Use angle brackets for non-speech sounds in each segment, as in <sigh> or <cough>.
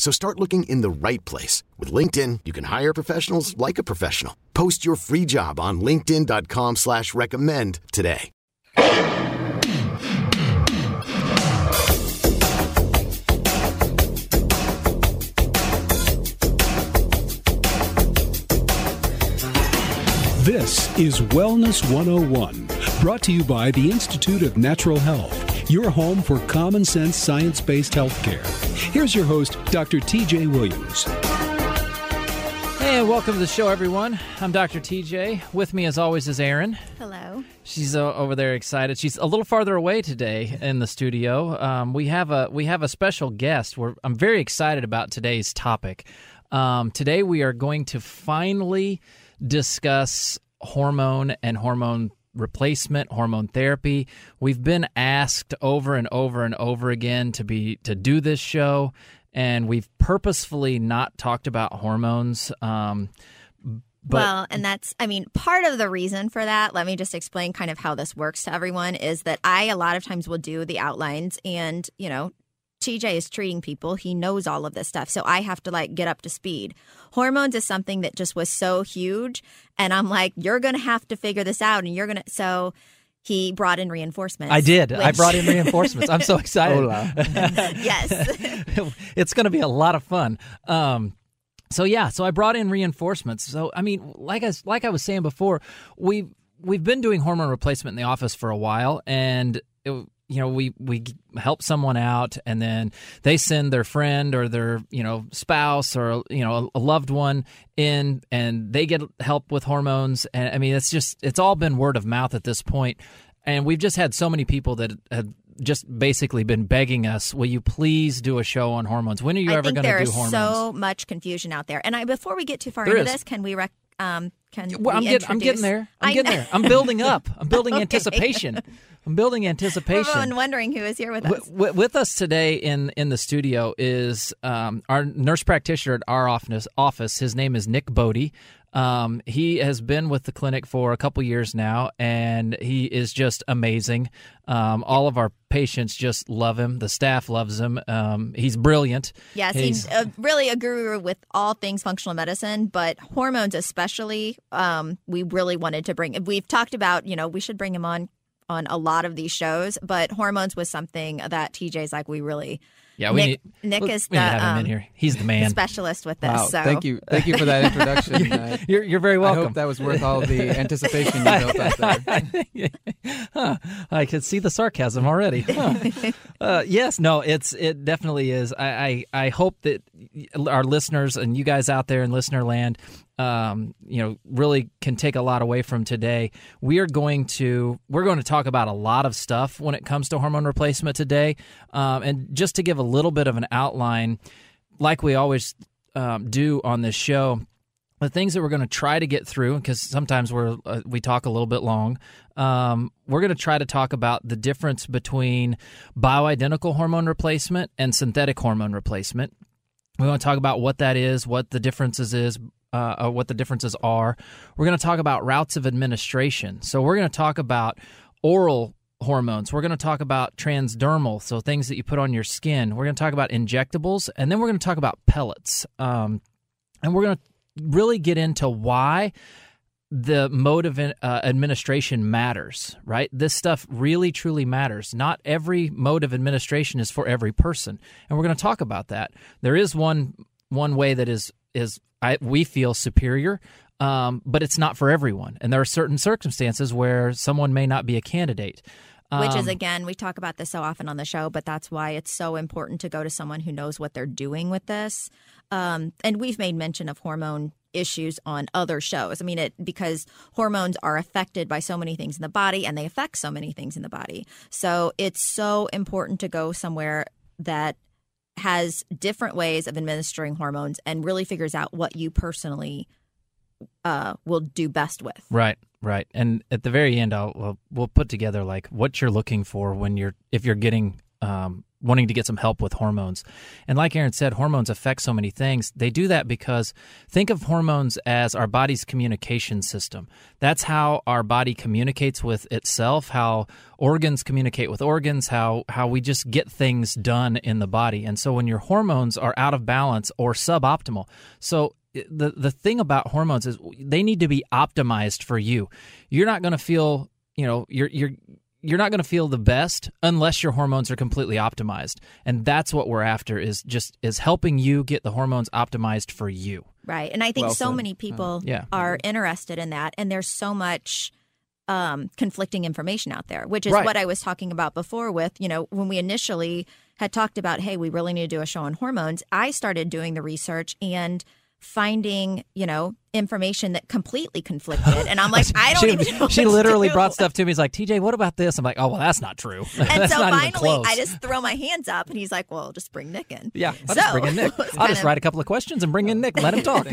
So start looking in the right place. With LinkedIn, you can hire professionals like a professional. Post your free job on linkedin.com slash recommend today. This is Wellness 101, brought to you by the Institute of Natural Health, your home for common sense science based healthcare. Here's your host, Dr. TJ Williams. Hey, and welcome to the show, everyone. I'm Dr. TJ. With me, as always, is Erin. Hello. She's uh, over there excited. She's a little farther away today in the studio. Um, we have a we have a special guest. We're, I'm very excited about today's topic. Um, today, we are going to finally discuss hormone and hormone replacement, hormone therapy. We've been asked over and over and over again to be to do this show, and we've purposefully not talked about hormones. Um, but well, and that's, I mean, part of the reason for that, let me just explain kind of how this works to everyone is that I, a lot of times, will do the outlines and, you know, TJ is treating people. He knows all of this stuff. So I have to like get up to speed. Hormones is something that just was so huge. And I'm like, you're going to have to figure this out. And you're going to, so he brought in reinforcements. I did. which- I brought in <laughs> reinforcements. I'm so excited. <laughs> yes. <laughs> it's going to be a lot of fun. Um, so yeah, so I brought in reinforcements. So I mean, like I like I was saying before, we we've been doing hormone replacement in the office for a while, and it, you know we we help someone out, and then they send their friend or their you know spouse or you know a, loved one in, and they get help with hormones. And I mean, it's just it's all been word of mouth at this point, and we've just had so many people that have just basically been begging us, "Will you please do a show on hormones? When are you I ever going to do is hormones?" so much confusion out there. And I, before we get too far There into is. this, can we rec- um, can Well, I'm getting, I'm getting there. I'm getting there. I'm building up. <laughs> I'm building Okay. anticipation. I'm building anticipation. Everyone wondering who is here with us. W- with us today in in the studio is um, our nurse practitioner at our office. Office. His name is Nick Bodie. Um, he has been with the clinic for a couple years now, and he is just amazing. Um, all of our patients just love him. The staff loves him. Um, he's brilliant. Yes, He's- he's a, really a guru with all things functional medicine, but hormones especially. Um, we really wanted to bring. We've talked about, you know, we should bring him on on a lot of these shows, but hormones was something that TJ's like we really. Yeah, we Nick, need Nick we is need the to have him in um, here. He's the man. specialist with this. Wow, so thank you, thank you for that <laughs> introduction. Uh, You're you're very welcome. I hope that was worth all the <laughs> anticipation you built up there. <laughs> Huh, I can see the sarcasm already. Huh. Uh, yes, no, it's it definitely is. I, I I hope that our listeners and you guys out there in listener land, um, you know, really can take a lot away from today. We are going to we're going to talk about a lot of stuff when it comes to hormone replacement today, um, and just to give a little bit of an outline, like we always um, do on this show the things that we're going to try to get through because sometimes we're uh, we talk a little bit long um, we're going to try to talk about the difference between bioidentical hormone replacement and synthetic hormone replacement we want to talk about what that is what the differences is uh, uh, what the differences are we're going to talk about routes of administration so we're going to talk about oral hormones we're going to talk about transdermal so things that you put on your skin we're going to talk about injectables and then we're going to talk about pellets um, and we're going to really get into why the mode of uh, administration matters, right? This stuff really truly matters. Not every mode of administration is for every person, and we're going to talk about that. There is one one way that is is I, we feel superior. Um, but it's not for everyone, and there are certain circumstances where someone may not be a candidate. Which is Um, again, we talk about this so often on the show, but that's why it's so important to go to someone who knows what they're doing with this. Um, and we've made mention of hormone issues on other shows. I mean, it because hormones are affected by so many things in the body, and they affect so many things in the body. So it's so important to go somewhere that has different ways of administering hormones and really figures out what you personally uh, will do best with. Right, right. And at the very end, I'll we'll, we'll put together like what you're looking for when you're if you're getting um, wanting to get some help with hormones. And like Erin said, hormones affect so many things. They do that because think of hormones as our body's communication system. That's how our body communicates with itself, how organs communicate with organs, how how we just get things done in the body. And so when your hormones are out of balance or suboptimal, so the the thing about hormones is they need to be optimized for you. You're not going to feel, you know, you're you're you're not going to feel the best unless your hormones are completely optimized. And that's what we're after is just is helping you get the hormones optimized for you. Right. And I think Well so said. many people Yeah. are interested in that. And there's so much um, conflicting information out there, which is Right. what I was talking about before with, you know, when we initially had talked about, hey, we really need to do a show on hormones, I started doing the research and finding, you know, information that completely conflicted. And I'm <laughs> like, I don't she, even know. she literally brought stuff to me. He's like, TJ, what about this? I'm like, oh, well, that's not true. And <laughs> so finally. I just throw my hands up, and he's like, "Well, just bring Nick in." Yeah, I'll So, just bring in Nick. <laughs> I'll just of- write a couple of questions and bring in Nick. Let him talk.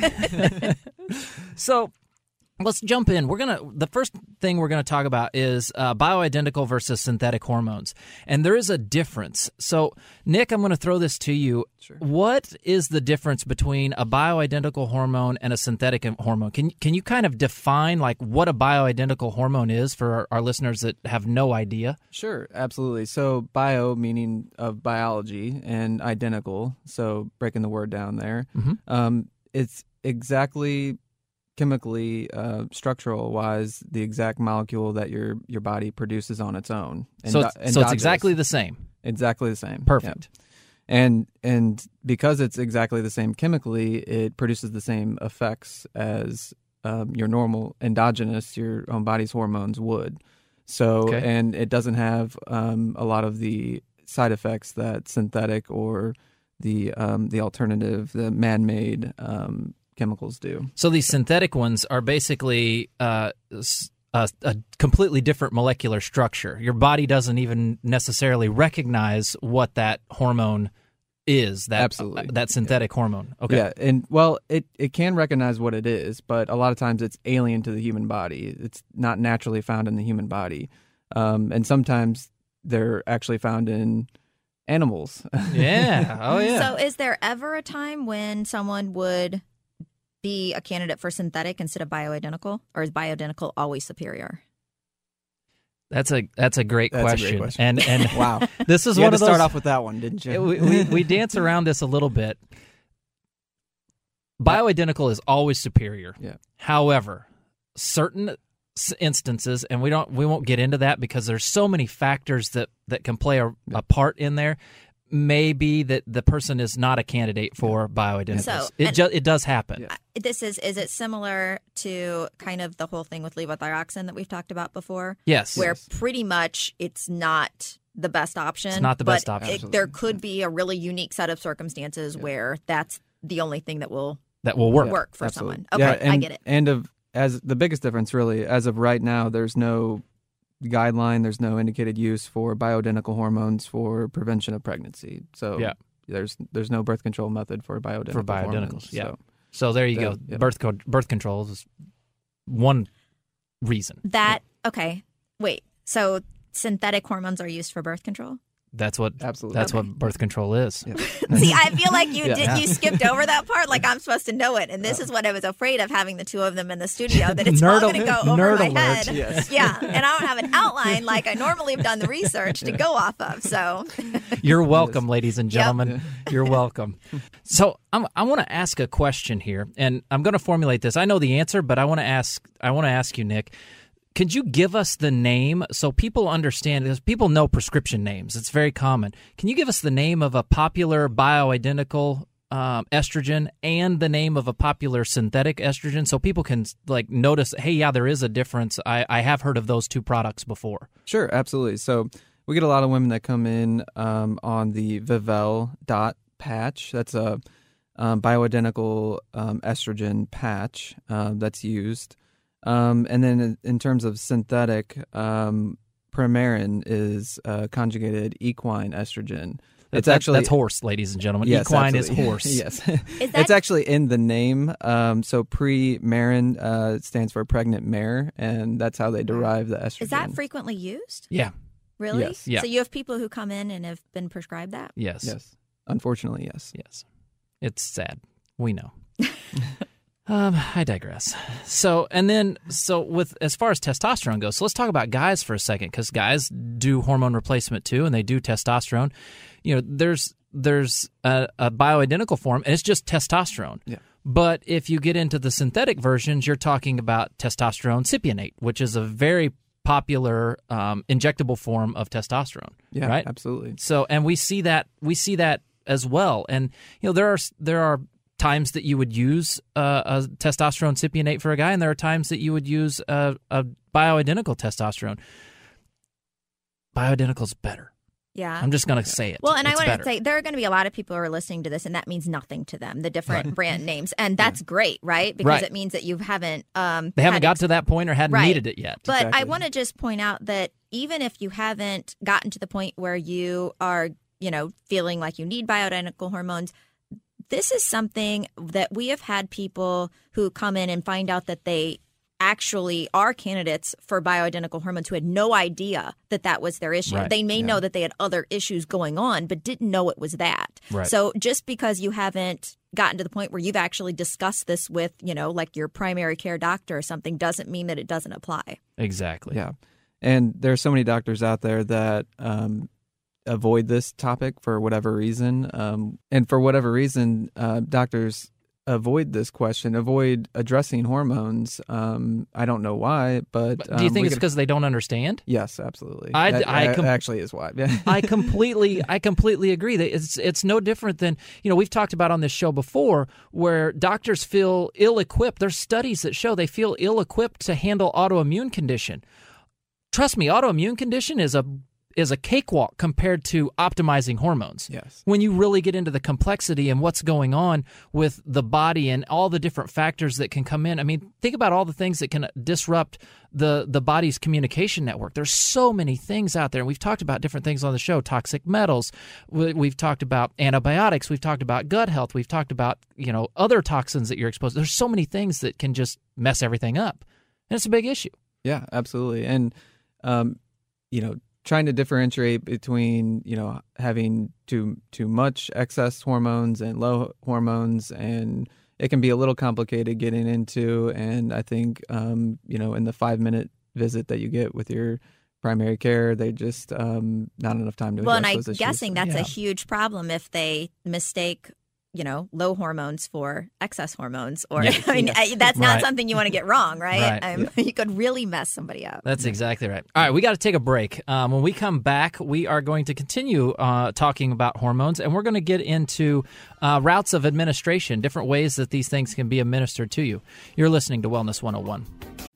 so let's jump in. We're gonna the first thing we're gonna talk about is uh, bioidentical versus synthetic hormones, and there is a difference. So Nick, I'm going to throw this to you. What is the difference between a bioidentical hormone and a synthetic hormone? Can can you kind of define like what a bioidentical hormone is for our, our listeners that have no idea? Sure, absolutely. So bio meaning of biology and identical. So breaking the word down there, Mhm. um, it's exactly chemically, uh, structural wise, the exact molecule that your your body produces on its own. So Endo- it's, so it's exactly the same. exactly the same. Perfect. Yep. And and because it's exactly the same chemically, it produces the same effects as um, your normal endogenous, your own body's hormones would. So Okay. and it doesn't have um, a lot of the side effects that synthetic or the um, the alternative, the man-made um, chemicals do. So these synthetic ones are basically uh, s- a, a completely different molecular structure. Your body doesn't even necessarily recognize what that hormone is. That Absolutely. uh, that synthetic hormone. Okay. Yeah, and well, it it can recognize what it is, but a lot of times it's alien to the human body. It's not naturally found in the human body, um, and sometimes they're actually found in animals. <laughs> Yeah. Oh yeah. So, is there ever a time when someone would be a candidate for synthetic instead of bioidentical, or is bioidentical always superior? that's a that's a great That's a great question. question. And and <laughs> wow, <laughs> this is you one had of to those. start off with that one, didn't you? we, we, we <laughs> dance around this a little bit. Bioidentical is always superior. Yeah. However, certain instances, and we don't, we won't get into that because there's so many factors that that can play a, a part in there. Maybe that the person is not a candidate for bioidenticals. So, it ju- it does happen. Yeah. This is is it similar to kind of the whole thing with levothyroxine that we've talked about before, Yes. where pretty much it's not the best option. It's not the but best option. it- there could be a really unique set of circumstances where that's the only thing that will that will work. work for Absolutely. someone. Okay, yeah, and, I get it. And of as the biggest difference, really, as of right now, there's no guideline. There's no indicated use for bioidentical hormones for prevention of pregnancy. So Yeah. there's there's no birth control method for bioidentical For bioidenticals, hormones, yeah. So. So there you Yeah, go. yeah. Birth co- birth control is one reason. That okay. Wait. So synthetic hormones are used for birth control? That's what Absolutely. that's what birth control is. Yeah. <laughs> See, I feel like you <laughs> Yeah. did you skipped over that part. Like I'm supposed to know it, and this is what I was afraid of having the two of them in the studio. That it's all going to go over nerd my alert. head. Yes. <laughs> Yeah, and I don't have an outline like I normally have done the research to go off of. So You're welcome, ladies and Yep. gentlemen. You're welcome. So I'm, I want to ask a question here, and I'm going to formulate this. I know the answer, but I want to ask. I want to ask you, Nick. Could you give us the name so people understand? Because people know prescription names; it's very common. Can you give us the name of a popular bioidentical um, estrogen and the name of a popular synthetic estrogen so people can like notice hey yeah there is a difference i, I have heard of those two products before Sure, absolutely. So we get a lot of women that come in um, on the Vivel dot patch. That's a um, bioidentical um, estrogen patch uh, that's used. Um, and then in, in terms of synthetic, um, Premarin is uh, conjugated equine estrogen. It's That- actually that's horse ladies and gentlemen Yes, equine absolutely. is <laughs> horse yes, <laughs> Is it's actually in the name. Um, so pre-marin uh, stands for pregnant mare, and that's how they derive the estrogen. Is that frequently used? yeah Really? Yes. Yeah. So you have people who come in and have been prescribed that? yes Yes, unfortunately, yes. Yes. It's sad. We know. <laughs> um, I digress. So, and then, so with as far as testosterone goes, so let's talk about guys for a second because guys do hormone replacement too, and they do testosterone. You know, there's there's a, a bioidentical form, and it's just testosterone. Yeah. But if you get into the synthetic versions, you're talking about testosterone cypionate, which is a very popular um, injectable form of testosterone. Yeah, right. absolutely. So, and we see that we see that as well. And you know, there are there are times that you would use uh, a testosterone cypionate for a guy, and there are times that you would use a, a bioidentical testosterone. Bioidentical is better. Yeah. I'm just going to say it. Well, and I want to say there are going to be a lot of people who are listening to this, and that means nothing to them. The different brand names, and that's great, right? Because Right. it means that you haven't. Um, they haven't had got to that point or hadn't Right. needed it yet. But I want to just point out that even if you haven't gotten to the point where you are, you know, feeling like you need bioidentical hormones, this is something that we have had people who come in and find out that they actually are candidates for bioidentical hormones who had no idea that that was their issue. Right. They may know that they had other issues going on, but didn't know it was that. Right. So just because you haven't gotten to the point where you've actually discussed this with, you know, like your primary care doctor or something doesn't mean that it doesn't apply. exactly. Yeah, and there are so many doctors out there that um, avoid this topic for whatever reason, um, and for whatever reason, uh, doctors avoid this question, avoid addressing hormones. Um, I don't know why, but, But do you um, think it's because they don't understand? Yes, absolutely. I- That- I that com- actually is why. I <laughs> completely, I completely agree. That it's it's no different than you know we've talked about on this show before, where doctors feel ill-equipped. There's studies that show they feel ill-equipped to handle autoimmune condition. Trust me, autoimmune condition is a is a cakewalk compared to optimizing hormones. Yes. When you really get into the complexity and what's going on with the body and all the different factors that can come in. I mean, think about all the things that can disrupt the the body's communication network. There's so many things out there. And we've talked about different things on the show, toxic metals. We- We've talked about antibiotics, we've talked about gut health, we've talked about, you know, other toxins that you're exposed to. There's so many things that can just mess everything up. And it's a big issue. Yeah, absolutely. And um, you know, trying to differentiate between, you know, having too too much excess hormones and low hormones and it can be a little complicated getting into and I think um, you know, in the 5-minute visit that you get with your primary care, they just um not enough time to Well, and I'm guessing that's Yeah. a huge problem if they mistake, you know, low hormones for excess hormones. Or Yeah. <laughs> I mean, I- that's not Right. something you want to get wrong, right? Right. Um, You could really mess somebody up. That's exactly right. All right, we got to take a break. Um, when we come back, we are going to continue uh, talking about hormones, and we're going to get into uh, routes of administration, different ways that these things can be administered to you. You're listening to Wellness 101.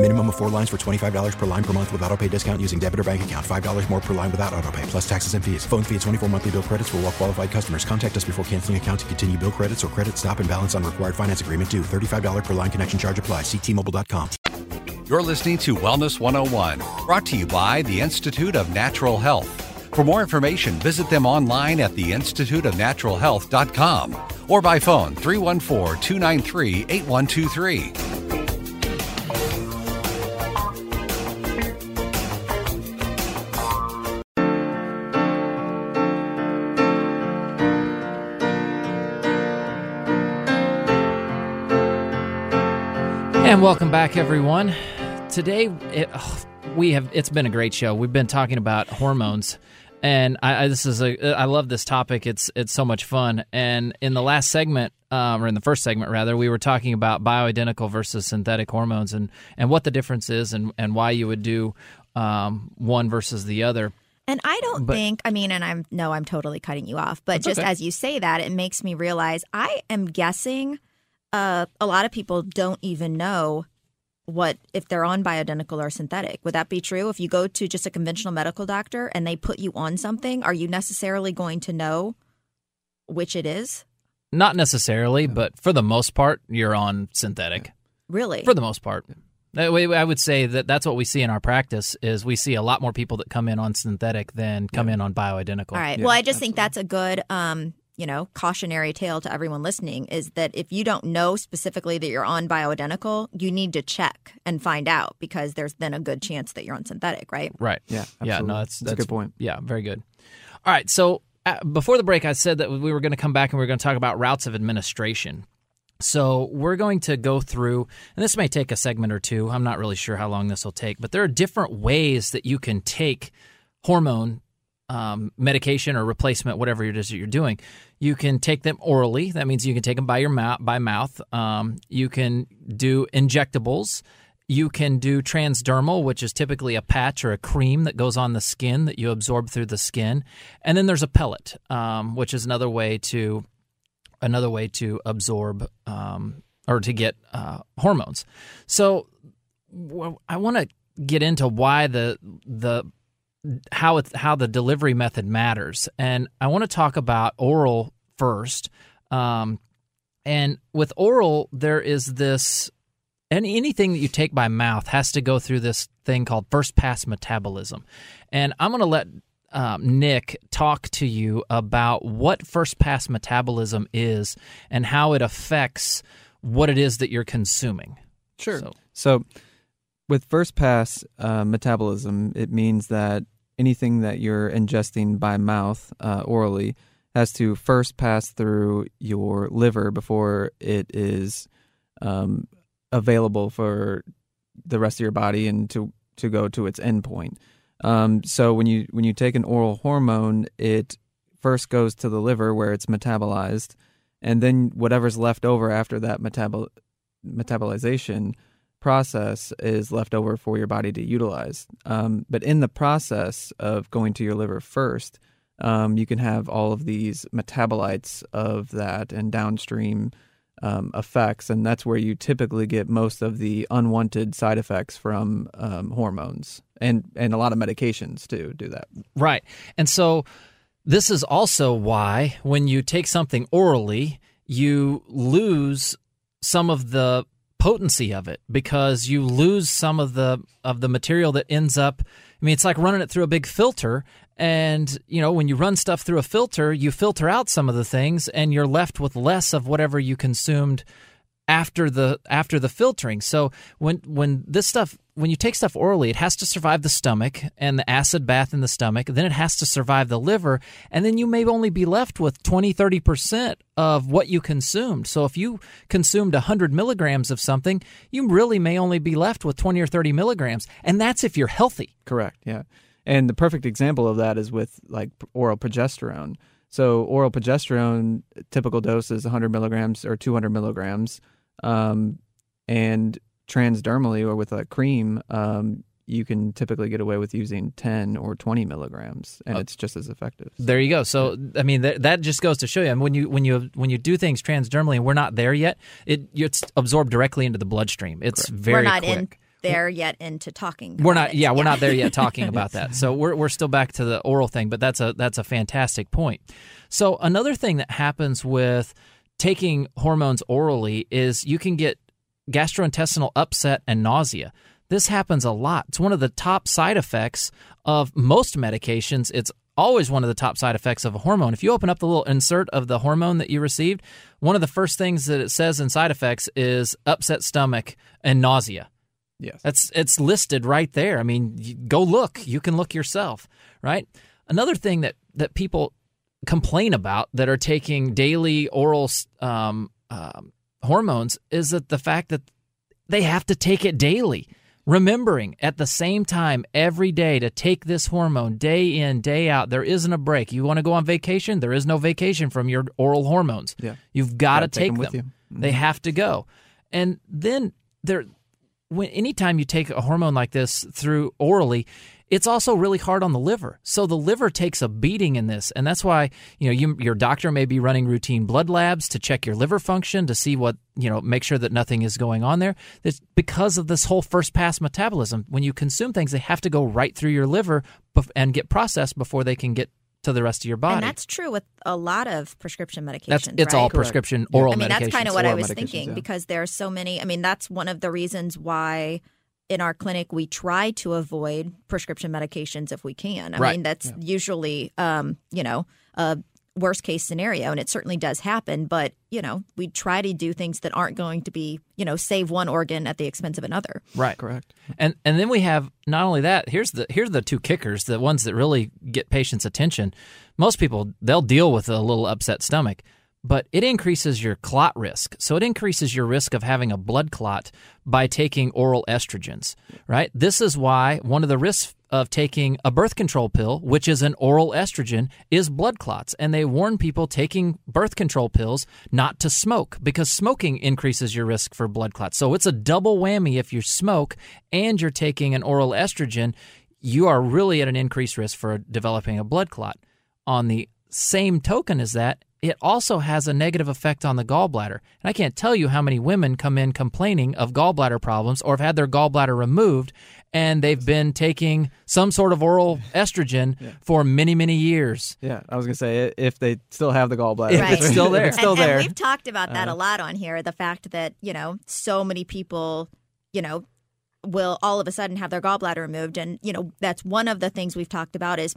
Minimum of four lines for $25 per line per month with auto pay discount using debit or bank account. $5 more per line without auto pay, plus taxes and fees. Phone fee at 24 monthly bill credits for all well qualified customers. Contact us before canceling account to continue bill credits or credit stop and balance on required finance agreement due. $35 per line connection charge apply. Ctmobile.com. You're listening to Wellness 101, brought to you by the Institute of Natural Health. For more information, visit them online at theinstituteofnaturalhealth.com or by phone 314 293 8123. And welcome back, everyone. Today, it, oh, we have it's been a great show. We've been talking about hormones, and I, I, this is a I love this topic. It's it's so much fun. And in the last segment, um, or in the first segment rather, we were talking about bioidentical versus synthetic hormones, and and what the difference is, and and why you would do um, one versus the other. And I don't but, think, I mean, and I'm no, I'm totally cutting you off, but just okay. as you say that, it makes me realize I am guessing uh, a lot of people don't even know what if they're on bioidentical or synthetic. Would that be true? If you go to just a conventional medical doctor and they put you on something, are you necessarily going to know which it is? Not necessarily, but for the most part, you're on synthetic. Really? For the most part. I would say that that's what we see in our practice is we see a lot more people that come in on synthetic than come yeah. in on bioidentical. All right. Yeah, well, I just absolutely. think that's a good um, you know, cautionary tale to everyone listening is that if you don't know specifically that you're on bioidentical, you need to check and find out because there's then a good chance that you're on synthetic, right? Right. Yeah. Absolutely. Yeah. No, that's, that's, that's a good point. Yeah. Very good. All right. So uh, before the break, I said that we were going to come back and we are going to talk about routes of administration. So we're going to go through, and this may take a segment or two. I'm not really sure how long this will take, but there are different ways that you can take hormone um, medication or replacement, whatever it is that you're doing. You can take them orally. That means you can take them by your mouth. By mouth. Um, you can do injectables. You can do transdermal, which is typically a patch or a cream that goes on the skin that you absorb through the skin. And then there's a pellet, um, which is another way to another way to absorb um, or to get uh, hormones. So I want to get into why the the how it, how the delivery method matters, and I want to talk about oral first. Um, and with oral, there is this, and anything that you take by mouth has to go through this thing called first pass metabolism. And I'm going to let um, Nick talk to you about what first pass metabolism is and how it affects what it is that you're consuming. Sure. So, so with first pass uh, metabolism, it means that anything that you're ingesting by mouth uh, orally has to first pass through your liver before it is um, available for the rest of your body and to to go to its endpoint. Um, so when you when you take an oral hormone, it first goes to the liver where it's metabolized, and then whatever's left over after that metabol- metabolization process is left over for your body to utilize. Um, but in the process of going to your liver first, um, you can have all of these metabolites of that and downstream um, effects, and that's where you typically get most of the unwanted side effects from um, hormones and and a lot of medications too do that. Right, and so this is also why when you take something orally, you lose some of the potency of it because you lose some of the of the material that ends up I mean it's like running it through a big filter and you know when you run stuff through a filter you filter out some of the things and you're left with less of whatever you consumed after the after the filtering so when when this stuff when you take stuff orally, it has to survive the stomach and the acid bath in the stomach. Then it has to survive the liver. And then you may only be left with 20, 30% of what you consumed. So if you consumed 100 milligrams of something, you really may only be left with 20 or 30 milligrams. And that's if you're healthy. Correct. Yeah. And the perfect example of that is with like oral progesterone. So oral progesterone, typical dose is 100 milligrams or 200 milligrams. Um, and transdermally or with a cream, um, you can typically get away with using 10 or 20 milligrams, and Oh. it's just as effective. There you go. So I mean that, that just goes to show you. I mean, when you when you when you do things transdermally, and we're not there yet, it it's absorbed directly into the bloodstream. It's very We're not quick. in there yet into talking. We're not. it. Yeah, we're not there <laughs> yet talking about that. So we're we're still back to the oral thing, but that's a that's a fantastic point. So another thing that happens with taking hormones orally is you can get gastrointestinal upset and nausea. This happens a lot. It's one of the top side effects of most medications. It's always one of the top side effects of a hormone. If you open up the little insert of the hormone that you received, one of the first things that it says in side effects is upset stomach and nausea. Yes. That's it's listed right there. I mean, go look. You can look yourself, right? Another thing that that people complain about that are taking daily oral um, um, hormones is that the fact that they have to take it daily. Remembering at the same time every day to take this hormone day in, day out. There isn't a break. You want to go on vacation? There is no vacation from your oral hormones. Yeah. You've got to take take 'em them. with you. They have to go. And then there when anytime you take a hormone like this through orally, it's also really hard on the liver. So the liver takes a beating in this, and that's why you know you, your doctor may be running routine blood labs to check your liver function to see what you know, make sure that nothing is going on there. It's because of this whole first pass metabolism. When you consume things, they have to go right through your liver bef- and get processed before they can get to the rest of your body. And that's true with a lot of prescription medications. That's it's right? all prescription oral I mean, that's kind of what I was thinking yeah. because there are so many. I mean, that's one of the reasons why in our clinic we try to avoid prescription medications if we can. I Right. mean, that's usually, um, you know, a worst case scenario, and it certainly does happen. But you know, we try to do things that aren't going to be, you know, save one organ at the expense of another. Right. Correct. And and then we have not only that, here's the here's the two kickers, the ones that really get patients' attention. Most people they'll deal with a little upset stomach, but it increases your clot risk. So it increases your risk of having a blood clot by taking oral estrogens, right? This is why one of the risks of taking a birth control pill, which is an oral estrogen, is blood clots. And they warn people taking birth control pills not to smoke because smoking increases your risk for blood clots. So it's a double whammy if you smoke and you're taking an oral estrogen, you are really at an increased risk for developing a blood clot. On the same token as that, it also has a negative effect on the gallbladder. And I can't tell you how many women come in complaining of gallbladder problems or have had their gallbladder removed and they've been taking some sort of oral <laughs> estrogen for many, many years. Yeah, I was gonna say if they still have the gallbladder, If it's still there. it's still and, there. And we've talked about that Uh, a lot on here. The fact that you know so many people, you know, will all of a sudden have their gallbladder removed, and you know that's one of the things we've talked about is,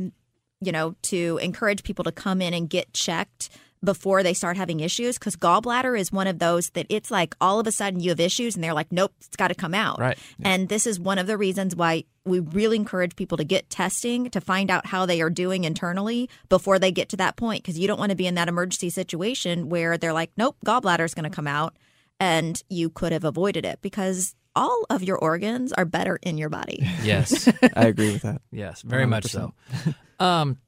you know, to encourage people to come in and get checked before they start having issues because gallbladder is one of those that it's like all of a sudden you have issues and they're like nope it's got to come out Right. and this is one of the reasons why we really encourage people to get testing to find out how they are doing internally before they get to that point because you don't want to be in that emergency situation where they're like, nope, gallbladder is going to come out and you could have avoided it because all of your organs are better in your body. Yes. <laughs> I agree with that. Yes, very much so. Um,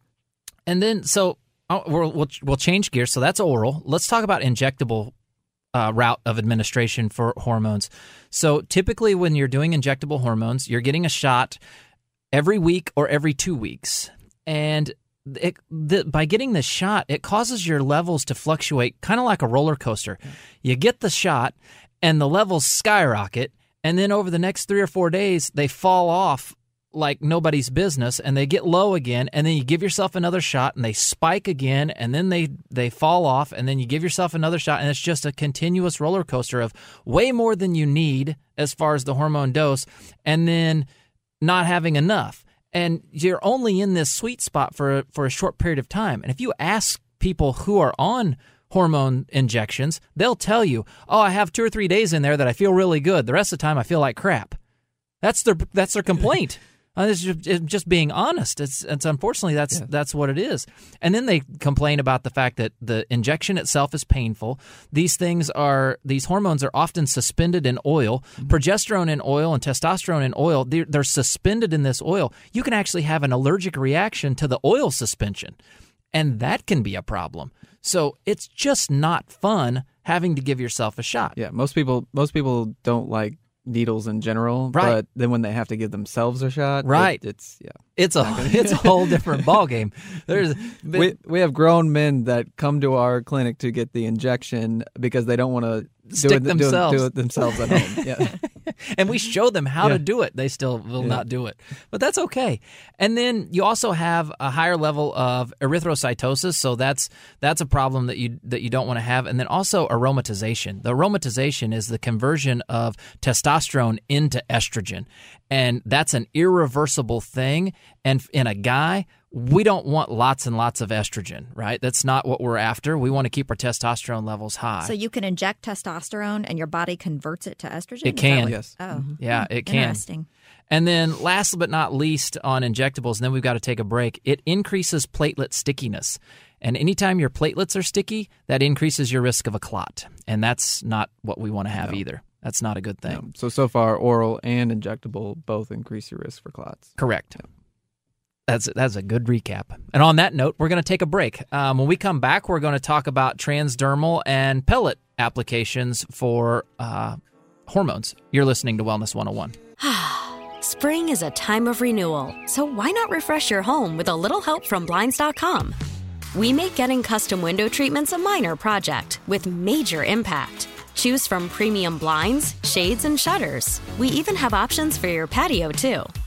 and then so oh, we'll, we'll we'll change gears. So that's oral. Let's talk about injectable uh, route of administration for hormones. So typically, when you're doing injectable hormones, you're getting a shot every week or every two weeks, and it, the, by getting the shot, it causes your levels to fluctuate, kind of like a roller coaster. You get the shot, and the levels skyrocket, and then over the next three or four days, they fall off like nobody's business and they get low again and then you give yourself another shot and they spike again and then they they fall off and then you give yourself another shot and it's just a continuous roller coaster of way more than you need as far as the hormone dose and then not having enough. And you're only in this sweet spot for for a short period of time. And if you ask people who are on hormone injections they'll tell you oh I have 2 or 3 days in there that I feel really good. The rest of the time I feel like crap. That's their that's their complaint. <laughs> Uh, it's just, it's just being honest. It's, it's unfortunately that's that's what it is. And then they complain about the fact that the injection itself is painful. These things are these hormones are often suspended in oil. Progesterone in oil and testosterone in oil. They're, they're suspended in this oil. You can actually have an allergic reaction to the oil suspension, and that can be a problem. So it's just not fun having to give yourself a shot. Yeah, most people most people don't like needles in general. Right. But then when they have to give themselves a shot, it- Right. it's yeah. It's a <laughs> it's a whole different <laughs> ball game. There's we we have grown men that come to our clinic to get the injection because they don't want to Stick it, do it- themselves. Do, it themselves at home. Yeah. <laughs> and we show them how to do it. They still will Yeah. not do it, but that's okay. And then you also have a higher level of erythrocytosis, so that's that's a problem that you that you don't want to have. And then also aromatization. The aromatization is the conversion of testosterone into estrogen, and that's an irreversible thing. And in a guy, we don't want lots and lots of estrogen, right? That's not what we're after. We want to keep our testosterone levels high. So you can inject testosterone and your body converts it to estrogen? It Is that can. what- Yes. Oh. Mm-hmm. Yeah, it can. Interesting. And then, last but not least, on injectables, and then we've got to take a break. It increases platelet stickiness. And anytime your platelets are sticky, that increases your risk of a clot. And that's not what we want to have either. That's not a good thing. No. So so far, oral and injectable both increase your risk for clots. Correct. That's that's a good recap. And on that note, we're going to take a break. Um, when we come back, we're going to talk about transdermal and pellet applications for uh, hormones. You're listening to Wellness 101. <sighs> Spring is a time of renewal, so why not refresh your home with a little help from Blinds.com? We make getting custom window treatments a minor project with major impact. Choose from premium blinds, shades, and shutters. We even have options for your patio, too.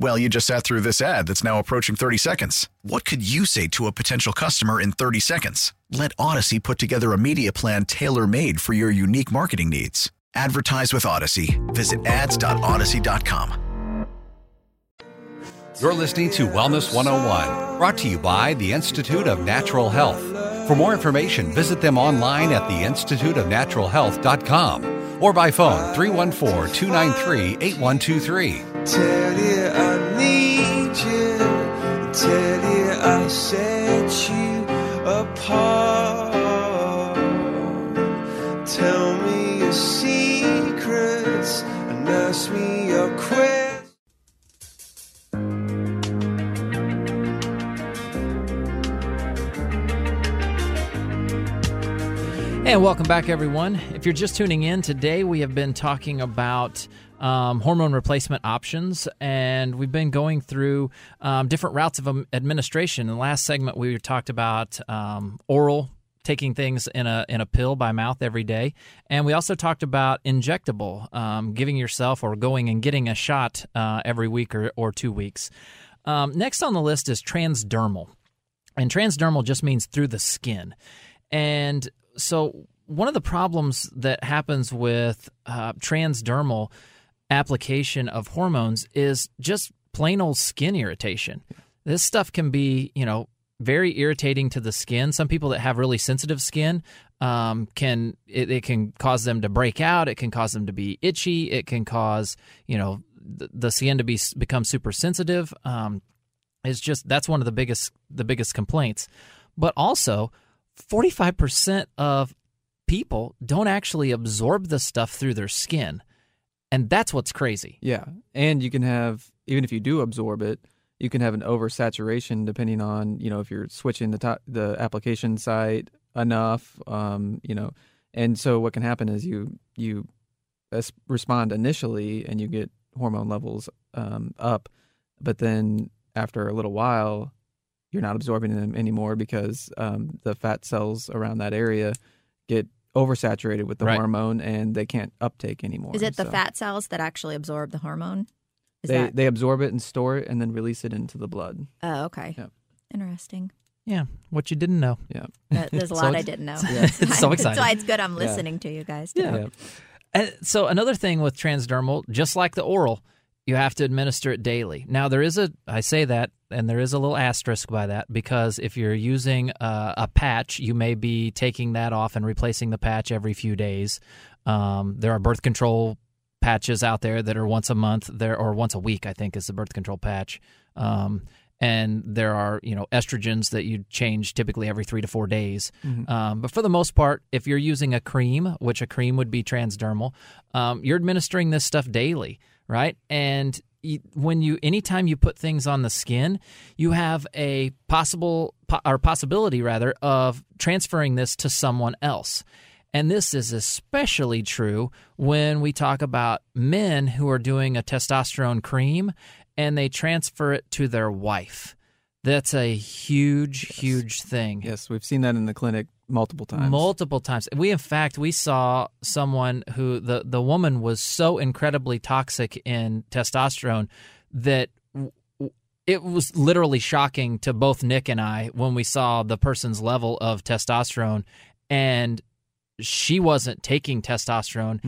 Well, you just sat through this ad that's now approaching 30 seconds. What could you say to a potential customer in 30 seconds? Let Audacy put together a media plan tailor made for your unique marketing needs. Advertise with Audacy. Visit ads.audacy.com. You're listening to Wellness 101, brought to you by the Institute of Natural Health. For more information, visit them online at theinstituteofnaturalhealth.com or by phone 314 293 8123. And welcome back, everyone. If you're just tuning in, today we have been talking about um, hormone replacement options, and we've been going through um, different routes of administration. In the last segment, we talked about um, oral, taking things in a in a pill by mouth every day, and we also talked about injectable, um, giving yourself or going and getting a shot uh, every week or, or two weeks. Um, next on the list is transdermal, and transdermal just means through the skin, and so one of the problems that happens with uh, transdermal application of hormones is just plain old skin irritation. This stuff can be, you know, very irritating to the skin. Some people that have really sensitive skin um, can it, it can cause them to break out. It can cause them to be itchy. It can cause you know the, the skin to be become super sensitive. Um, it's just that's one of the biggest the biggest complaints. But also, forty five percent of people don't actually absorb the stuff through their skin. and that's what's crazy. Yeah, and you can have even if you do absorb it, you can have an oversaturation depending on you know if you're switching the the application site enough, um, you know, and so what can happen is you you respond initially and you get hormone levels um, up, but then after a little while, you're not absorbing them anymore because um, the fat cells around that area get oversaturated with the Right. hormone and they can't uptake anymore. Is it the So fat cells that actually absorb the hormone? Is They that? they absorb it and store it and then release it into the blood. Oh, okay. Yeah. Interesting. Yeah, what you didn't know. Yeah, There's a <laughs> So lot I didn't know. <laughs> Yeah. <laughs> It's so exciting. That's why it's good I'm Yeah. listening to you guys. Yeah. today. And so another thing with transdermal, just like the oral, you have to administer it daily. Now there is a, I say that, and there is a little asterisk by that because if you're using uh, a patch, you may be taking that off and replacing the patch every few days. Um, there are birth control patches out there that are once a month, there or once a week, I think, is the birth control patch. Um, and there are you know estrogens that you change typically every three to four days. Mhm. Um, but for the most part, if you're using a cream, which a cream would be transdermal, um, you're administering this stuff daily, right? And when you, anytime you put things on the skin, you have a possible or possibility rather of transferring this to someone else. And this is especially true when we talk about men who are doing a testosterone cream and they transfer it to their wife. That's a huge, huge thing. Yes, we've seen that in the clinic multiple times. Multiple times. We, in fact, we saw someone who the the woman was so incredibly toxic in testosterone that it was literally shocking to both Nick and I when we saw the person's level of testosterone, and she wasn't taking testosterone,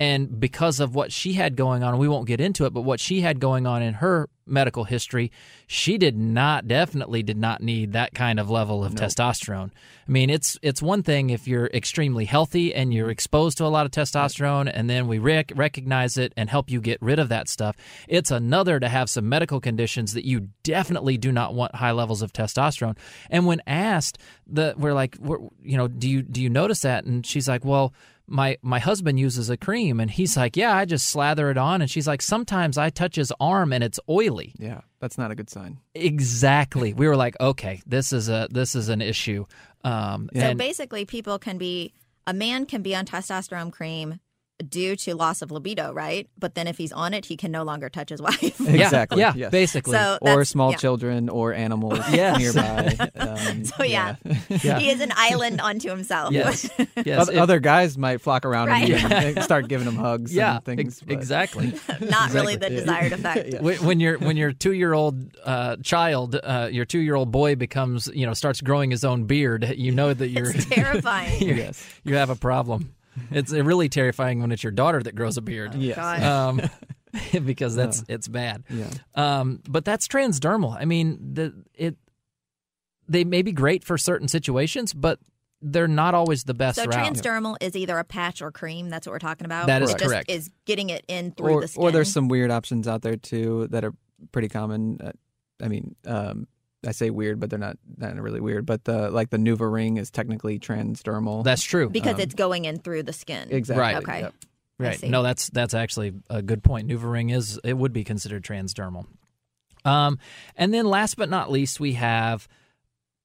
and because of what she had going on, we won't get into it, but what she had going on in her medical history, she did not definitely did not need that kind of level of testosterone. I mean, it's it's one thing if you're extremely healthy and you're mm-hmm. exposed to a lot of testosterone and then we rec- recognize it and help you get rid of that stuff. It's another to have some medical conditions that you definitely do not want high levels of testosterone. And when asked, the we're like, we're, you know, do you do you notice that? And she's like, well, my my husband uses a cream and he's like yeah i just slather it on. And she's like sometimes i touch his arm and it's oily. Yeah, that's not a good sign. exactly. We were like okay this is a this is an issue. Um So and basically, people can be a man can be on testosterone cream due to loss of libido, right? But then if he's on it, he can no longer touch his <laughs> wife. Exactly. yeah, yes. basically. So or small yeah. children or animals <laughs> Yes. nearby. <laughs> Um, So yeah, Yeah. he is an island unto himself. yes yes Oth- it- Other guys might flock around Right. him and start giving him hugs. yeah and things. ex- exactly Not really the Yeah. desired effect. Yeah. when, when your when your two year old uh, child, uh, your two year old boy becomes, you know, starts growing his own beard, you know that you're It's terrifying. you're- Yes. you have a problem. It's really terrifying when it's your daughter that grows a beard. Yes. Um, <laughs> <laughs> because that's it's bad. Yeah. Um, but that's transdermal. I mean, the it they may be great for certain situations, but they're not always the best So route. transdermal is either a patch or cream. That's what we're talking about. That is it just correct. Is getting it in through Or, the skin. or there's some weird options out there too that are pretty common. Uh, I mean, um, I say weird, but they're not not really weird. But the like the NuvaRing is technically transdermal. That's true. because um, it's going in through the skin. exactly. Right. Okay. Yep. Right. No, that's that's actually a good point. NuvaRing is it would be considered transdermal. Um, and then last but not least, we have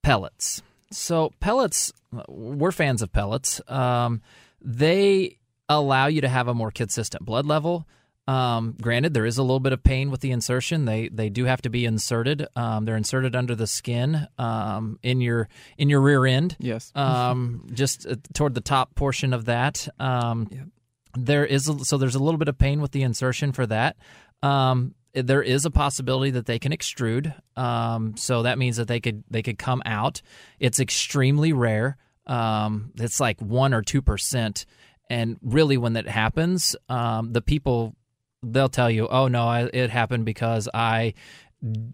pellets. So pellets, we're fans of pellets. Um, they allow you to have a more consistent blood level. Um, granted, there is a little bit of pain with the insertion. They they do have to be inserted. Um, they're inserted under the skin um, in your in your rear end. Yes. <laughs> Um, just uh, toward the top portion of that. Um, There is a, so there's a little bit of pain with the insertion for that. Um, there is a possibility that they can extrude. Um, so that means that they could they could come out. It's extremely rare. Um, it's like one or two percent. And really, when that happens, um, the people they'll tell you, "Oh no, I, it happened because I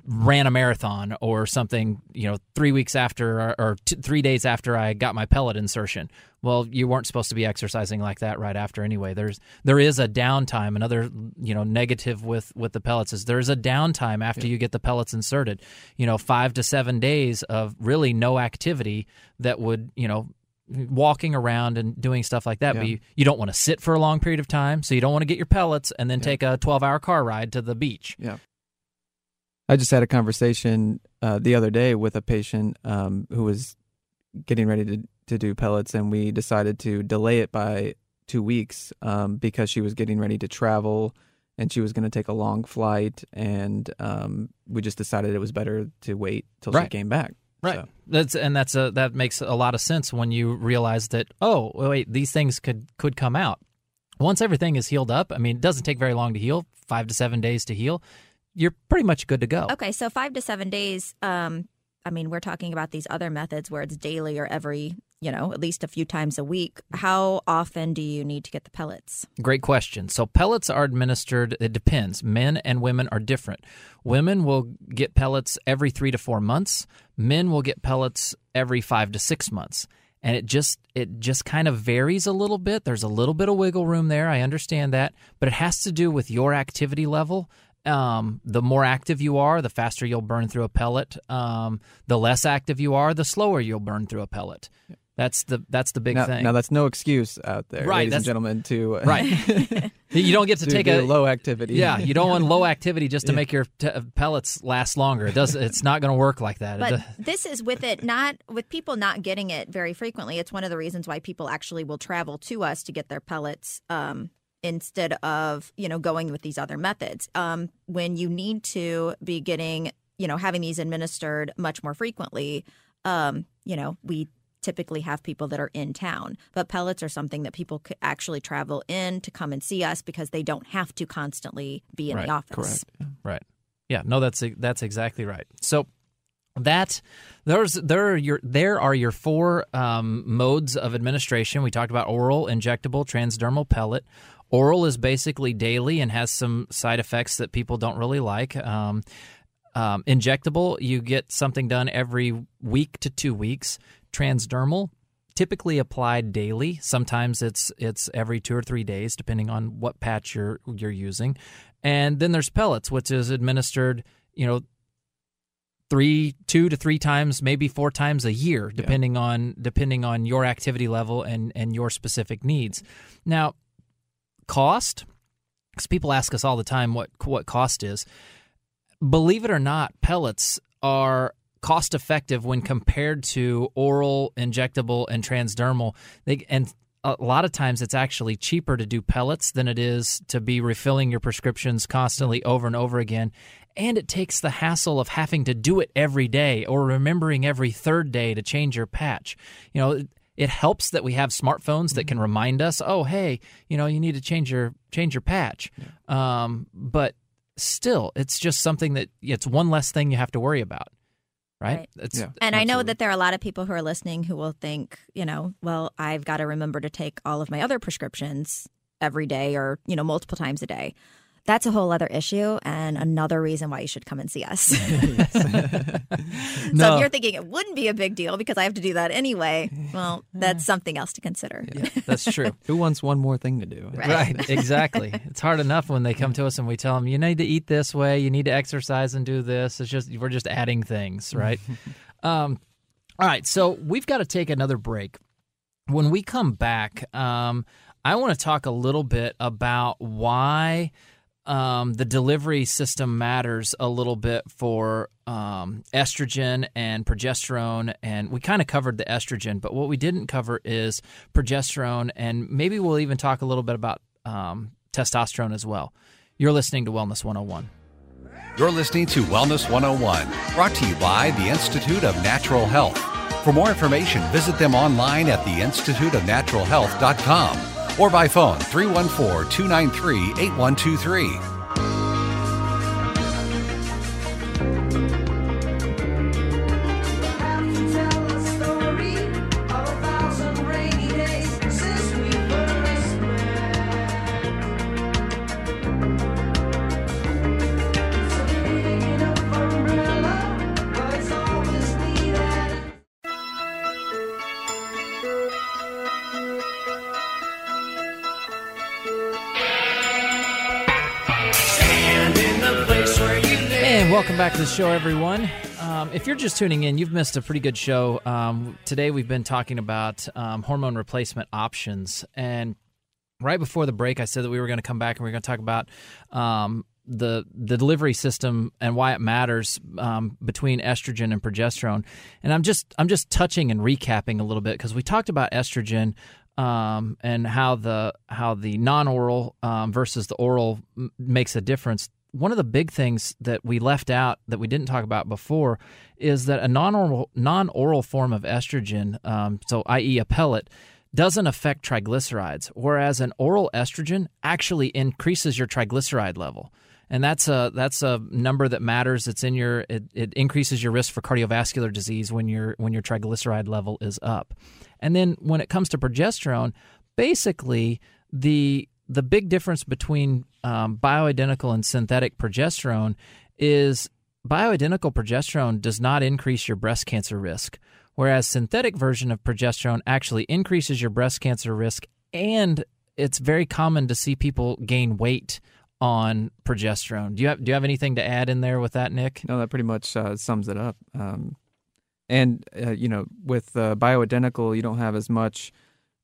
ran a marathon or something." You know, three weeks after or, or t- three days after I got my pellet insertion. Well, you weren't supposed to be exercising like that right after anyway. There's there is a downtime. Another you know negative with with the pellets is there's a downtime after you get the pellets inserted. You know, five to seven days of really no activity that would you know walking around and doing stuff like that. But you, you don't want to sit for a long period of time, so you don't want to get your pellets and then take a 12 hour car ride to the beach. Yeah. I just had a conversation uh, the other day with a patient um, who was getting ready to, to do pellets, and we decided to delay it by two weeks um, because she was getting ready to travel and she was going to take a long flight, and um, we just decided it was better to wait till she came back. Right. So, That's and that's a that makes a lot of sense when you realize that oh wait these things could could come out. Once everything is healed up, I mean it doesn't take very long to heal, 5 to 7 days to heal. You're pretty much good to go. Okay, so five to seven days. Um, I mean, we're talking about these other methods where it's daily or every, you know, at least a few times a week. How often do you need to get the pellets? Great question. So pellets are administered. It depends. Men and women are different. Women will get pellets every three to four months. Men will get pellets every five to six months. And it just it just kind of varies a little bit. There's a little bit of wiggle room there. I understand that, but it has to do with your activity level. Um, the more active you are, the faster you'll burn through a pellet. Um, the less active you are, the slower you'll burn through a pellet. That's the that's the big now, thing. now that's no excuse out there, Right, ladies and gentlemen, to right. <laughs> you don't get to, to take do a low activity. Yeah, you don't want low activity just to Yeah. make your t- pellets last longer. It does. It's not going to work like that. But this is with it not with people not getting it very frequently. It's one of the reasons why people actually will travel to us to get their pellets um, instead of you know going with these other methods. Um, when you need to be getting you know having these administered much more frequently, um, you know we typically have people that are in town. But pellets are something that people could actually travel in to come and see us because they don't have to constantly be in Right, the office. Right. Yeah. No, that's that's exactly right. So that there's there are your there are your four um, modes of administration. We talked about oral, injectable, transdermal, pellet. Oral is basically daily and has some side effects that people don't really like. Um, um, injectable, you get something done every week to two weeks. Transdermal, typically applied daily. Sometimes it's it's every two or three days, depending on what patch you're you're using. And then there's pellets, which is administered, you know, three, two to three times, maybe four times a year, depending on depending on your activity level and and your specific needs. Now, cost, because people ask us all the time what what cost is. Believe it or not, pellets are cost effective when compared to oral, injectable, and transdermal. They and a lot of times it's actually cheaper to do pellets than it is to be refilling your prescriptions constantly over and over again. And it takes the hassle of having to do it every day or remembering every third day to change your patch. You know, it helps that we have smartphones that can remind us, "Oh, hey, you know, you need to change your change your patch." Um, but still, it's just something that it's one less thing you have to worry about, right? Right. It's, And I know that there are a lot of people who are listening who will think, you know, well, I've got to remember to take all of my other prescriptions every day or, you know, multiple times a day. That's a whole other issue and another reason why you should come and see us. <laughs> <laughs> so No. if you're thinking it wouldn't be a big deal because I have to do that anyway, well, that's something else to consider. that's true. <laughs> Who wants one more thing to do? Right, exactly. It's hard enough when they come to us and we tell them you need to eat this way, you need to exercise and do this. It's just we're just adding things, right? um, all right, so we've got to take another break. When we come back, um, I want to talk a little bit about why um, the delivery system matters a little bit for um, estrogen and progesterone. And we kind of covered the estrogen, but what we didn't cover is progesterone. And maybe we'll even talk a little bit about um, testosterone as well. You're listening to Wellness 101. You're listening to Wellness 101, brought to you by the Institute of Natural Health. For more information, visit them online at theinstituteofnaturalhealth.com or by phone 314 293 8123. The show, everyone. Um, if you're just tuning in, you've missed a pretty good show. Um, today we've been talking about um, hormone replacement options, and right before the break, I said that we were going to come back and we are going to talk about um, the the delivery system and why it matters um, between estrogen and progesterone. And I'm just I'm just touching and recapping a little bit because we talked about estrogen um, and how the how the non-oral um, versus the oral m- makes a difference. One of the big things that we left out that we didn't talk about before is that a non-oral non-oral form of estrogen, um, so i.e. a pellet, doesn't affect triglycerides, whereas an oral estrogen actually increases your triglyceride level and that's a that's a number that matters. It's in your it, it increases your risk for cardiovascular disease when your when your triglyceride level is up. And then when it comes to progesterone, basically the the big difference between um, bioidentical and synthetic progesterone is bioidentical progesterone does not increase your breast cancer risk, whereas synthetic version of progesterone actually increases your breast cancer risk and it's very common to see people gain weight on progesterone. Do you have do you have anything to add in there with that, Nick? No, that pretty much uh, sums it up. Um, and uh, you know, with uh, bioidentical, you don't have as much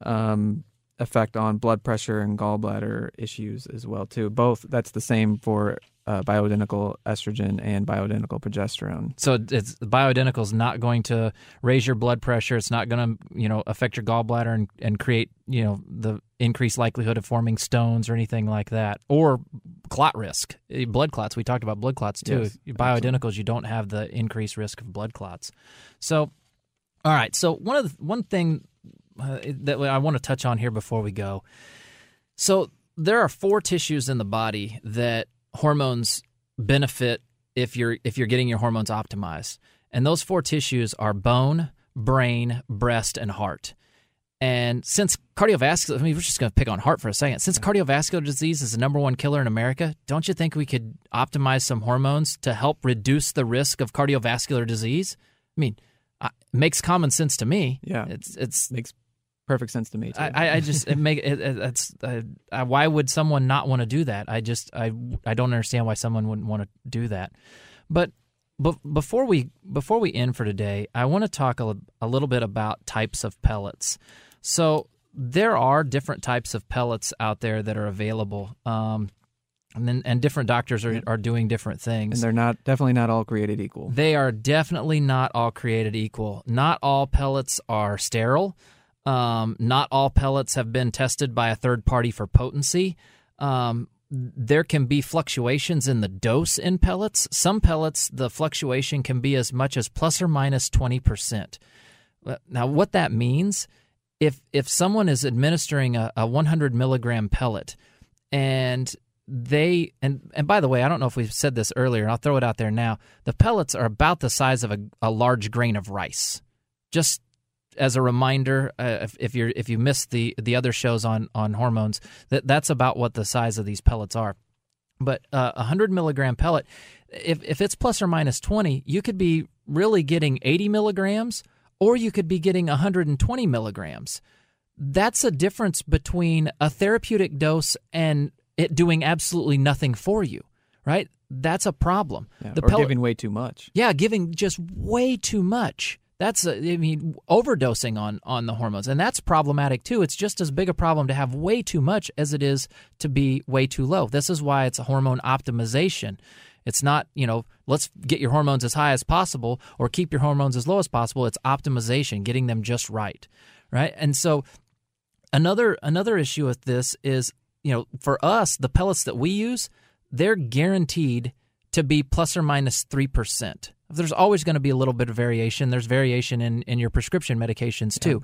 um, effect on blood pressure and gallbladder issues as well too. Both that's the same for uh, bioidentical estrogen and bioidentical progesterone. So it's bioidentical is not going to raise your blood pressure. It's not going to you know affect your gallbladder and, and create you know the increased likelihood of forming stones or anything like that, or clot risk, eh, blood clots. We talked about blood clots too. Yes, Bioidenticals, you don't have the increased risk of blood clots. So, all right. So one of the, one thing uh, that I want to touch on here before we go. So there are four tissues in the body that hormones benefit if you're if you're getting your hormones optimized. And those four tissues are bone, brain, breast, and heart. And since cardiovascular, I mean, we're just going to pick on heart for a second. Since cardiovascular disease is the number one killer in America, don't you think we could optimize some hormones to help reduce the risk of cardiovascular disease? I mean, it makes common sense to me. Yeah, it's it's makes perfect sense to me. Too. I, I just it make it, it, it's uh, uh, why would someone not want to do that? I just I I don't understand why someone wouldn't want to do that. But but before we before we end for today, I want to talk a, a little bit about types of pellets. So there are different types of pellets out there that are available. Um, and then, and different doctors are, are doing different things. And they're not definitely not all created equal. They are definitely not all created equal. Not all pellets are sterile. Um, not all pellets have been tested by a third party for potency. Um, there can be fluctuations in the dose in pellets. Some pellets, the fluctuation can be as much as plus or minus 20%. Now, what that means, if, if someone is administering a, a 100 milligram pellet and they and and by the way, I don't know if we've said this earlier. I'll throw it out there now. The pellets are about the size of a, a large grain of rice. Just as a reminder, uh, if, if you're if you missed the the other shows on on hormones, that that's about what the size of these pellets are. But uh, a hundred milligram pellet, if if it's plus or minus twenty, you could be really getting eighty milligrams, or you could be getting 120 milligrams. That's a difference between a therapeutic dose and it doing absolutely nothing for you, right? That's a problem. Yeah, the or pellet- giving way too much. yeah, giving just way too much. That's uh, I mean overdosing on on the hormones, and that's problematic too. It's just as big a problem to have way too much as it is to be way too low. This is why it's a hormone optimization. It's not you know let's get your hormones as high as possible or keep your hormones as low as possible. It's optimization, getting them just right, right? And so another another issue with this is you know for us the pellets that we use they're guaranteed to be plus or minus 3%. There's always going to be a little bit of variation. There's variation in, in your prescription medications too.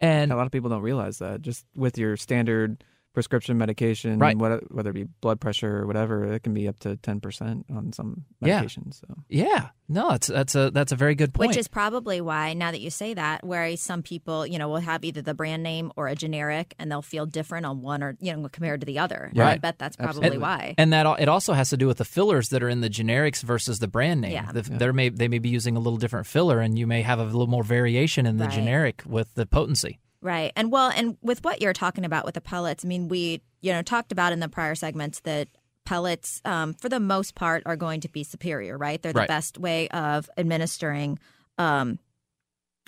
And a lot of people don't realize that. Just with your standard prescription medication, Right. whether it be blood pressure or whatever, it can be up to 10% on some Yeah. medications. So. yeah, no, that's that's a that's a very good point. Which is probably why, now that you say that, whereas some people, you know, will have either the brand name or a generic, and they'll feel different on one or you know compared to the other. And I bet that's probably and, why. And that it also has to do with the fillers that are in the generics versus the brand name. Yeah. The, There may they may be using a little different filler, and you may have a little more variation in the Right. generic with the potency. Right. And well, and with what you're talking about with the pellets, I mean, we, you know, talked about in the prior segments that pellets, um, for the most part, are going to be superior, right? They're the Right. best way of administering um,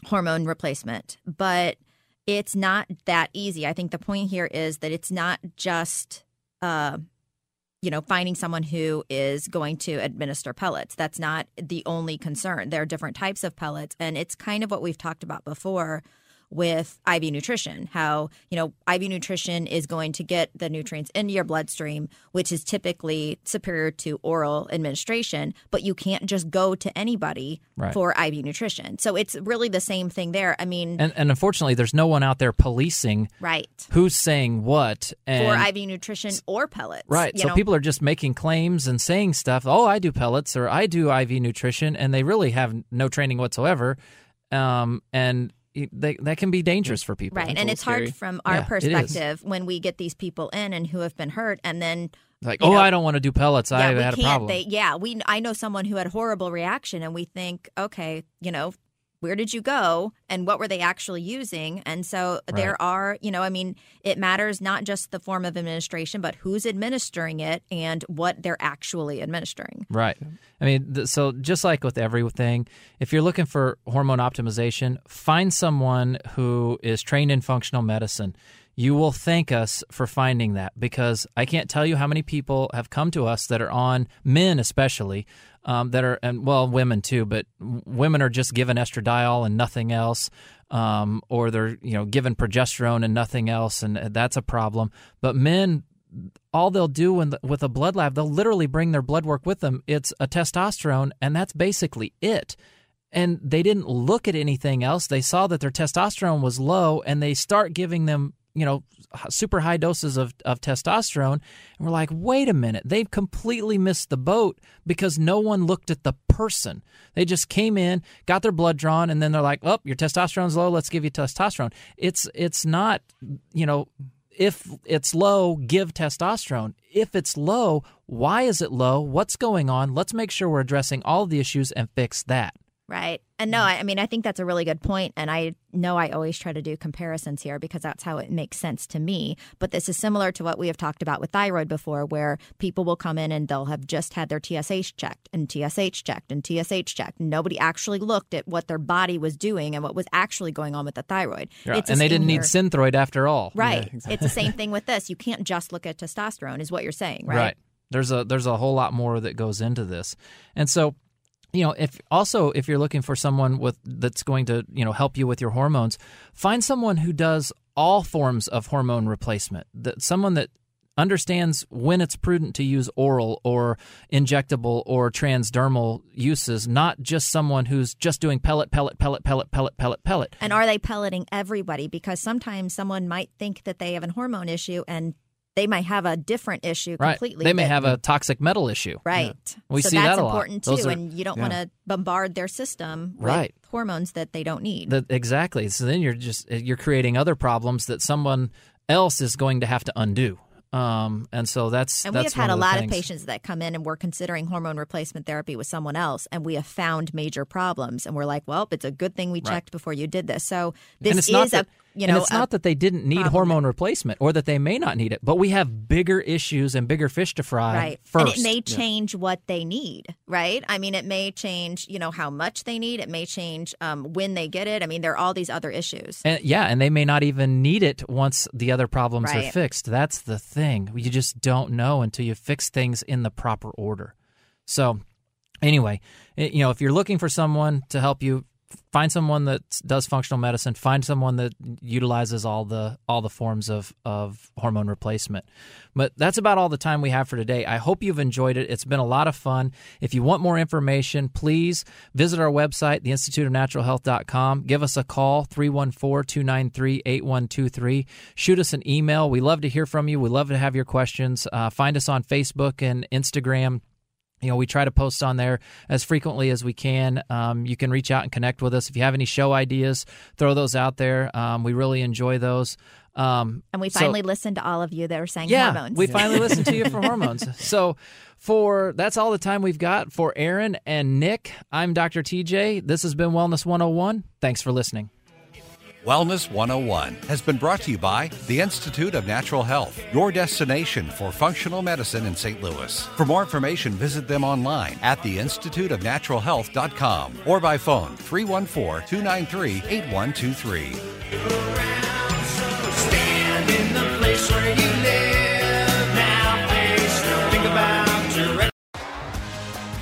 hormone replacement. But it's not that easy. I think the point here is that it's not just, uh, you know, finding someone who is going to administer pellets. That's not the only concern. There are different types of pellets, and it's kind of what we've talked about before with IV nutrition. How you know IV nutrition is going to get the nutrients into your bloodstream, which is typically superior to oral administration. But you can't just go to anybody Right. for IV nutrition. So it's really the same thing there. I mean, And, and unfortunately, there's no one out there policing right who's saying what. And for IV nutrition or pellets. Right. So know? people are just making claims and saying stuff. Oh, I do pellets or I do IV nutrition, and they really have no training whatsoever. Um, and they, that can be dangerous for people. Right. And it's hard from our Yeah, perspective when we get these people in and who have been hurt and then Like, oh, know, I don't want to do pellets. I we had a can't. problem. They, yeah, we. I know someone who had a horrible reaction, and we think, okay, you know, where did you go, and what were they actually using? And so there are, you know, I mean, it matters not just the form of administration, but who's administering it and what they're actually administering. Right. I mean, th- so just like with everything, if you're looking for hormone optimization, find someone who is trained in functional medicine. You will thank us for finding that because I can't tell you how many people have come to us that are on men, especially um, that are, and well, women too, but women are just given estradiol and nothing else, um, or they're you know given progesterone and nothing else, and that's a problem. But men, all they'll do when the, with a blood lab, they'll literally bring their blood work with them. It's a testosterone, and that's basically it. And they didn't look at anything else. They saw that their testosterone was low, and they start giving them, you know, super high doses of, of testosterone. And we're like, wait a minute, they've completely missed the boat because no one looked at the person. They just came in, got their blood drawn, and then they're like, oh, your testosterone's low. Let's give you testosterone. It's it's not, you know, if it's low, give testosterone. If it's low, why is it low? What's going on? Let's make sure we're addressing all the issues and fix that. Right. And no, mm-hmm. I I mean, I think that's a really good point. And I know I always try to do comparisons here because that's how it makes sense to me. But this is similar to what we have talked about with thyroid before, where people will come in and they'll have just had their TSH checked and TSH checked and TSH checked. And nobody actually looked at what their body was doing and what was actually going on with the thyroid. Yeah, and they didn't need synthroid after all. Right. It's the same <laughs> thing with this. You can't just look at testosterone, is what you're saying, right? right? There's a there's a whole lot more that goes into this, and so you know if also if you're looking for someone with that's going to you know help you with your hormones, find someone who does all forms of hormone replacement. That someone that understands when it's prudent to use oral or injectable or transdermal uses, not just someone who's just doing pellet, pellet, pellet, pellet, pellet, pellet, pellet. And are they pelleting everybody? Because sometimes someone might think that they have a hormone issue and they might have a different issue Right. completely. They may that- have a toxic metal issue. Right. We so see that's that a lot. important too. Are- and you don't Yeah. want to bombard their system with Right. hormones that they don't need. That exactly. So then you're just you're creating other problems that someone else is going to have to undo. Um, and so that's and we that's have had a of lot things. of patients that come in and we're considering hormone replacement therapy with someone else, and we have found major problems. And we're like, well, it's a good thing we Right. checked before you did this. So this and it's is not a that, you know and it's not that they didn't need hormone replacement or that they may not need it, but we have bigger issues and bigger fish to fry right first. and it may change what they need right i mean it may change you know how much they need it may change um, when they get it i mean there are all these other issues And yeah, and they may not even need it once the other problems are fixed. That's the thing. You just don't know until you fix things in the proper order. So, anyway, eh, you know, if you're looking for someone to help you, find someone that does functional medicine. Find someone that utilizes all the all the forms of of hormone replacement. But that's about all the time we have for today. I hope you've enjoyed it. It's been a lot of fun. If you want more information, please visit our website, theinstituteofnaturalhealth.com. Give us a call, 314-293-8123. Shoot us an email. We love to hear from you. We love to have your questions. Uh, find us on Facebook and Instagram. You know, we try to post on there as frequently as we can. Um, you can reach out and connect with us. If you have any show ideas, throw those out there. Um, we really enjoy those. Um, and we so- finally listened to all of you that were saying yeah, hormones we finally listened to you for <laughs> hormones. So, for that's all the time we've got for Erin and Nick. I'm Dr. TJ. This has been Wellness 101. Thanks for listening. Wellness 101 has been brought to you by the Institute of Natural Health, your destination for functional medicine in St. Louis. For more information, visit them online at theinstituteofnaturalhealth.com or by phone 314 293 8123.